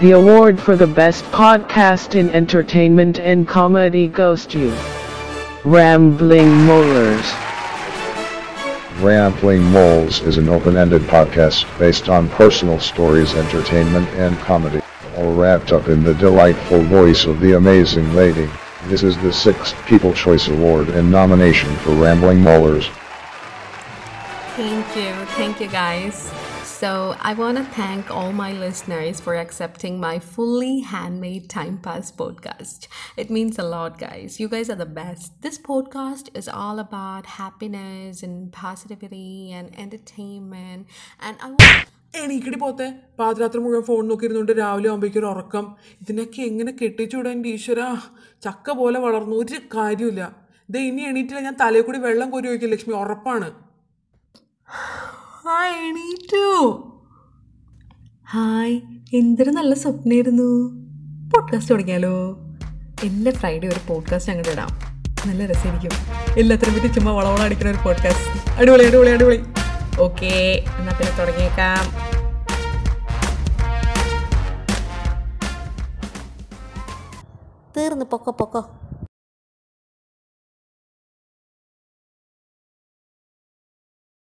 The award for the best podcast in entertainment and comedy goes to Rambling Molars. Rambling Moles is an open-ended podcast based on personal stories, entertainment, and comedy, all wrapped up in the delightful voice of the amazing lady. This is the sixth People Choice Award and nomination for Rambling Molars. Thank you. Thank you, guys. So, I want to thank all my listeners for accepting my fully handmade Time Pass podcast. It means a lot, guys. You guys are the best. This podcast is all about happiness and positivity and entertainment. And I want. എണീക്കടി പോത്തെ പാതിരാത്രി മുഴുവൻ phone നോക്കിയിരുന്നുകൊണ്ട് രാവിലെ ആകുമ്പോഴേക്കും ഉറക്കം ഇതിനൊക്കെ എങ്ങനെ കെട്ടിച്ചൂടാ എന്റെ ഈശ്വര ചക്ക പോലെ വളർന്നു ഒരു കാര്യമില്ല ഇത് ഇനി എണീറ്റില്ല ഞാൻ തലയിൽ കൂടി വെള്ളം കോരി വയ്ക്കും ലക്ഷ്മി ഉറപ്പാണ് ആ എണീറ്റു ഹായ് എന്തൊരു നല്ല സ്വപ്നമായിരുന്നു പോഡ്കാസ്റ്റ് തുടങ്ങിയാലോ? എല്ലാ ഫ്രൈഡേ ഒരു പോഡ്കാസ്റ്റ് അങ്ങോട്ട് ഇടാം. നല്ല രസമായിരിക്കും. എല്ലാത്തിനും പറ്റി ചുമ്മാ വളവള അടിക്കുന്ന ഒരു പോഡ്കാസ്റ്റ് അടിപൊളി അടിപൊളി അടിപൊളി. ഓക്കെ എന്നാൽ പിന്നെ തുടങ്ങിയേക്കാം. തീർന്ന് പൊക്കോ പൊക്കോ.